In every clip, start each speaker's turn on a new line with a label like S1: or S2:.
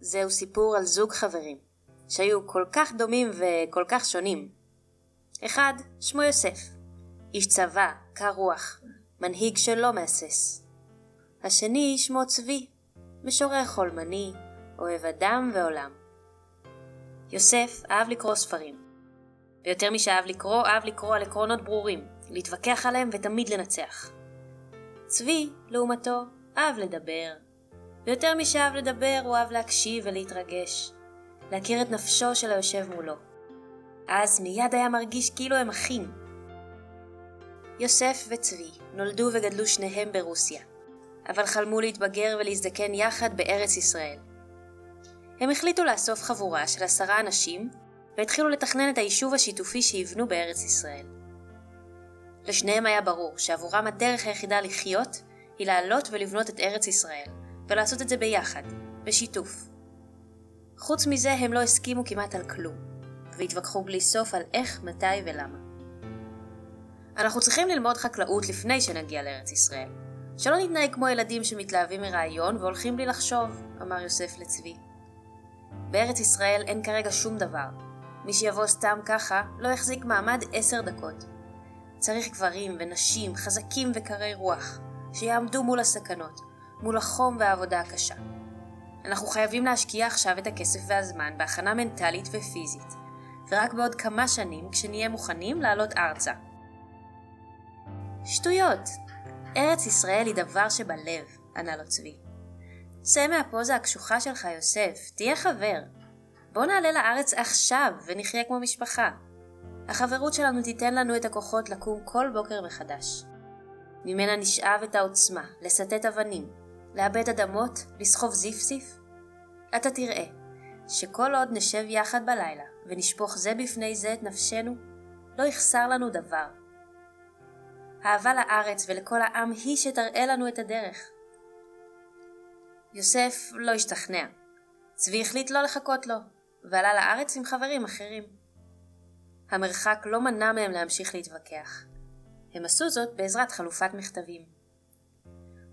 S1: זהו סיפור על זוג חברים, שהיו כל כך דומים וכל כך שונים. אחד, שמו יוסף, איש צבא, קר רוח, מנהיג שלא מהסס. השני, שמו צבי, משורר חולמני, אוהב אדם ועולם. יוסף אהב לקרוא ספרים. ויותר משאהב לקרוא, אהב לקרוא על עקרונות ברורים, להתווכח עליהם ותמיד לנצח. צבי, לעומתו, אהב לדבר. ויותר משאהב לדבר, הוא אהב להקשיב ולהתרגש. להכיר את נפשו של היושב מולו. אז מיד היה מרגיש כאילו הם אחים. יוסף וצבי נולדו וגדלו שניהם ברוסיה, אבל חלמו להתבגר ולהזדקן יחד בארץ ישראל. הם החליטו לאסוף חבורה של עשרה אנשים והתחילו לתכנן את היישוב השיתופי שיבנו בארץ ישראל. לשניהם היה ברור שעבורם הדרך היחידה לחיות היא לעלות ולבנות את ארץ ישראל, ולעשות את זה ביחד, בשיתוף. חוץ מזה הם לא הסכימו כמעט על כלום, והתווכחו בלי סוף על איך, מתי ולמה. אנחנו צריכים ללמוד חקלאות לפני שנגיע לארץ ישראל. שלא נתנהג כמו ילדים שמתלהבים מרעיון והולכים בלי לחשוב, אמר יוסף לצבי. בארץ ישראל אין כרגע שום דבר. מי שיבוא סתם ככה, לא יחזיק מעמד עשר דקות. צריך גברים ונשים חזקים וקרי רוח, שיעמדו מול הסכנות, מול החום והעבודה הקשה. אנחנו חייבים להשקיע עכשיו את הכסף והזמן בהכנה מנטלית ופיזית, ורק בעוד כמה שנים, כשנהיה מוכנים, לעלות ארצה. שטויות! ארץ ישראל היא דבר שבלב, ענה לו צבי. צא מהפוזה הקשוחה שלך, יוסף, תהיה חבר. בוא נעלה לארץ עכשיו ונחיה כמו משפחה. החברות שלנו תיתן לנו את הכוחות לקום כל בוקר מחדש. ממנה נשאב את העוצמה, לסטט אבנים, לאבד אדמות, לסחוב זיף-זיף. אתה תראה שכל עוד נשב יחד בלילה ונשפוך זה בפני זה את נפשנו, לא יחסר לנו דבר. האהבה לארץ ולכל העם היא שתראה לנו את הדרך. יוסף לא השתכנע. צבי החליט לא לחכות לו, ועלה לארץ עם חברים אחרים. המרחק לא מנע מהם להמשיך להתווכח. הם עשו זאת בעזרת חלופת מכתבים.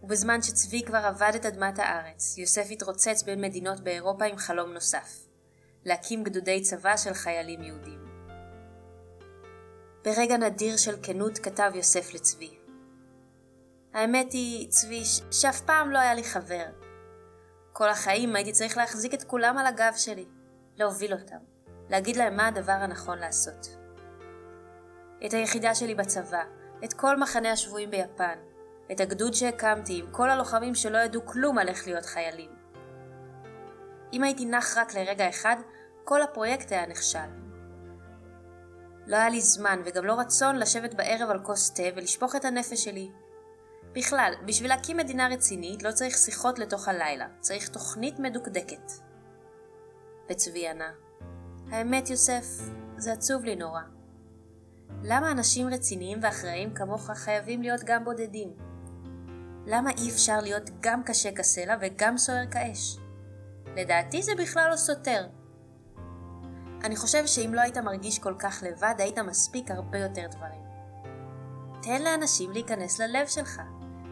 S1: ובזמן שצבי כבר עבד את אדמת הארץ, יוסף התרוצץ בין מדינות באירופה עם חלום נוסף להקים גדודי צבא של חיילים יהודים. ברגע נדיר של כנות כתב יוסף לצבי. האמת היא, צבי, שאף פעם לא היה לי חבר. כל החיים הייתי צריך להחזיק את כולם על הגב שלי, להוביל אותם, להגיד להם מה הדבר הנכון לעשות. את היחידה שלי בצבא, את כל מחנה השבויים ביפן, את הגדוד שהקמתי עם כל הלוחמים שלא ידעו כלום על איך להיות חיילים. אם הייתי נח רק לרגע אחד, כל הפרויקט היה נכשל. לא היה לי זמן וגם לא רצון לשבת בערב על כוס תה ולשפוך את הנפש שלי. בכלל, בשביל להקים מדינה רצינית לא צריך שיחות לתוך הלילה, צריך תוכנית מדוקדקת. וצבי ענה, האמת יוסף, זה עצוב לי נורא. למה אנשים רציניים ואחראיים כמוך חייבים להיות גם בודדים? למה אי אפשר להיות גם קשה כסלע וגם סוער כאש? לדעתי זה בכלל לא סותר. אני חושב שאם לא היית מרגיש כל כך לבד, היית מספיק הרבה יותר דברים. תן לאנשים להיכנס ללב שלך,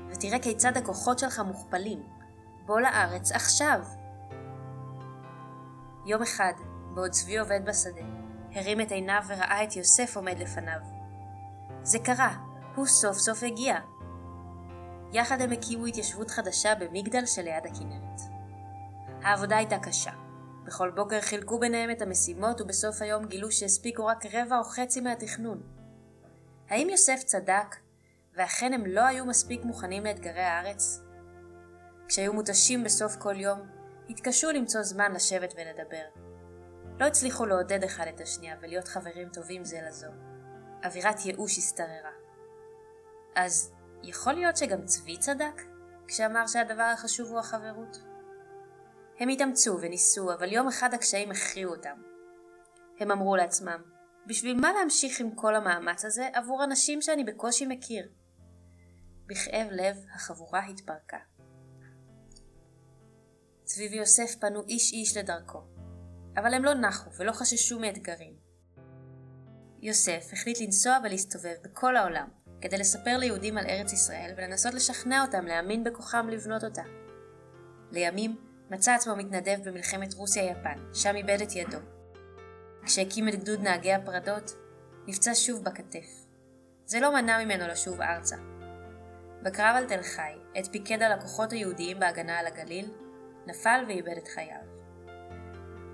S1: ותראה כיצד הכוחות שלך מוכפלים. בוא לארץ עכשיו. יום אחד, בעוד צבי עובד בשדה, הרים את עיניו וראה את יוסף עומד לפניו. זה קרה, הוא סוף סוף הגיע. יחד הם הקימו התיישבות חדשה במגדל שליד הכנרת. העבודה הייתה קשה. בכל בוקר חילקו ביניהם את המשימות ובסוף היום גילו שהספיקו רק רבע או חצי מהתכנון. האם יוסף צדק, ואכן הם לא היו מספיק מוכנים לאתגרי הארץ? כשהיו מותשים בסוף כל יום, התקשו למצוא זמן לשבת ולדבר. לא הצליחו לעודד אחד את השנייה ולהיות חברים טובים זה לזו. אווירת ייאוש השתררה. אז יכול להיות שגם צבי צדק כשאמר שהדבר החשוב הוא החברות? הם התאמצו וניסו, אבל יום אחד הקשיים הכריעו אותם. הם אמרו לעצמם, בשביל מה להמשיך עם כל המאמץ הזה עבור אנשים שאני בקושי מכיר? בכאב לב החבורה התפרקה. צבי ויוסף פנו איש איש לדרכו, אבל הם לא נחו ולא חששו מאתגרים. יוסף החליט לנסוע ולהסתובב בכל העולם, כדי לספר ליהודים על ארץ ישראל ולנסות לשכנע אותם להאמין בכוחם לבנות אותה. לימים מצא עצמו מתנדב במלחמת רוסיה-יפן, שם איבד את ידו. כשהקים את גדוד נהגי הפרדות, נפצע שוב בכתף. זה לא מנע ממנו לשוב ארצה. בקרב על תל חי, עת פיקד על הכוחות היהודיים בהגנה על הגליל, נפל ואיבד את חייו.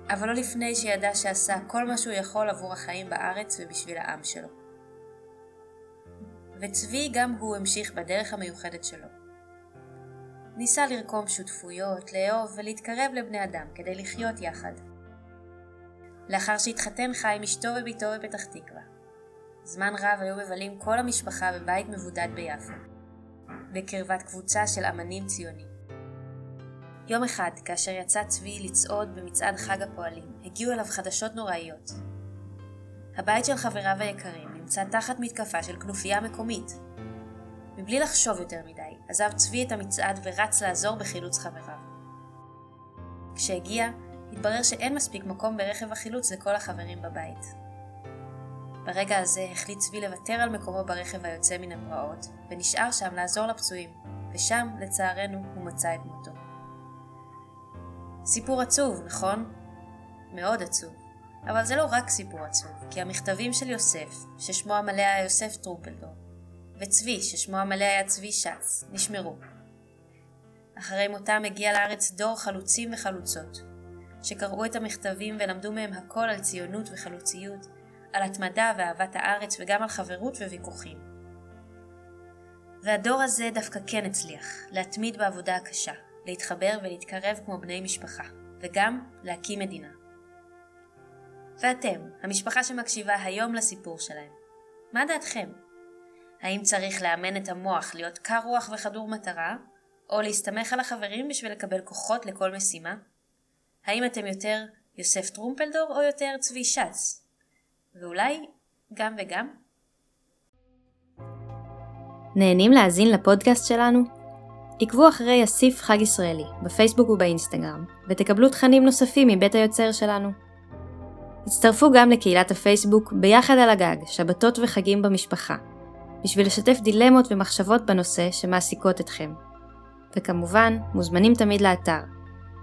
S1: אבל לא לפני שידע שעשה כל מה שהוא יכול עבור החיים בארץ ובשביל העם שלו. וצבי גם הוא המשיך בדרך המיוחדת שלו. ניסה לרקום שותפויות, לאהוב ולהתקרב לבני אדם כדי לחיות יחד. לאחר שהתחתן חי עם אשתו וביתו בפתח תקווה. זמן רב היו מבלים כל המשפחה בבית מבודד ביפו, בקרבת קבוצה של אמנים ציונים. יום אחד, כאשר יצא צבי לצעוד במצעד חג הפועלים, הגיעו אליו חדשות נוראיות. הבית של חבריו היקרים נמצא תחת מתקפה של כנופיה מקומית. מבלי לחשוב יותר מדי, עזב צבי את המצעד ורץ לעזור בחילוץ חבריו. כשהגיע, התברר שאין מספיק מקום ברכב החילוץ לכל החברים בבית. ברגע הזה החליט צבי לוותר על מקומו ברכב היוצא מן הפרעות, ונשאר שם לעזור לפצועים, ושם, לצערנו, הוא מצא את מותו. סיפור עצוב, נכון? מאוד עצוב. אבל זה לא רק סיפור עצוב, כי המכתבים של יוסף, ששמו המלא היה יוסף טרופלדור, וצבי, ששמו המלא היה צבי שץ, נשמרו. אחרי מותם הגיע לארץ דור חלוצים וחלוצות, שקראו את המכתבים ולמדו מהם הכל על ציונות וחלוציות, על התמדה ואהבת הארץ וגם על חברות וויכוחים. והדור הזה דווקא כן הצליח, להתמיד בעבודה הקשה, להתחבר ולהתקרב כמו בני משפחה, וגם להקים מדינה. ואתם, המשפחה שמקשיבה היום לסיפור שלהם, מה דעתכם? האם צריך לאמן את המוח להיות קר רוח וחדור מטרה, או להסתמך על החברים בשביל לקבל כוחות לכל משימה? האם אתם יותר יוסף טרומפלדור או יותר צבי שץ? ואולי גם וגם?
S2: נהנים להאזין לפודקאסט שלנו? עקבו אחרי אסיף חג ישראלי בפייסבוק ובאינסטגרם, ותקבלו תכנים נוספים מבית היוצר שלנו. הצטרפו גם לקהילת הפייסבוק ביחד על הגג, שבתות וחגים במשפחה, בשביל לשתף דילמות ומחשבות בנושא שמעסיקות אתכם. וכמובן, מוזמנים תמיד לאתר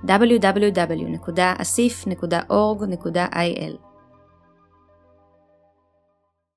S2: www.asif.org.il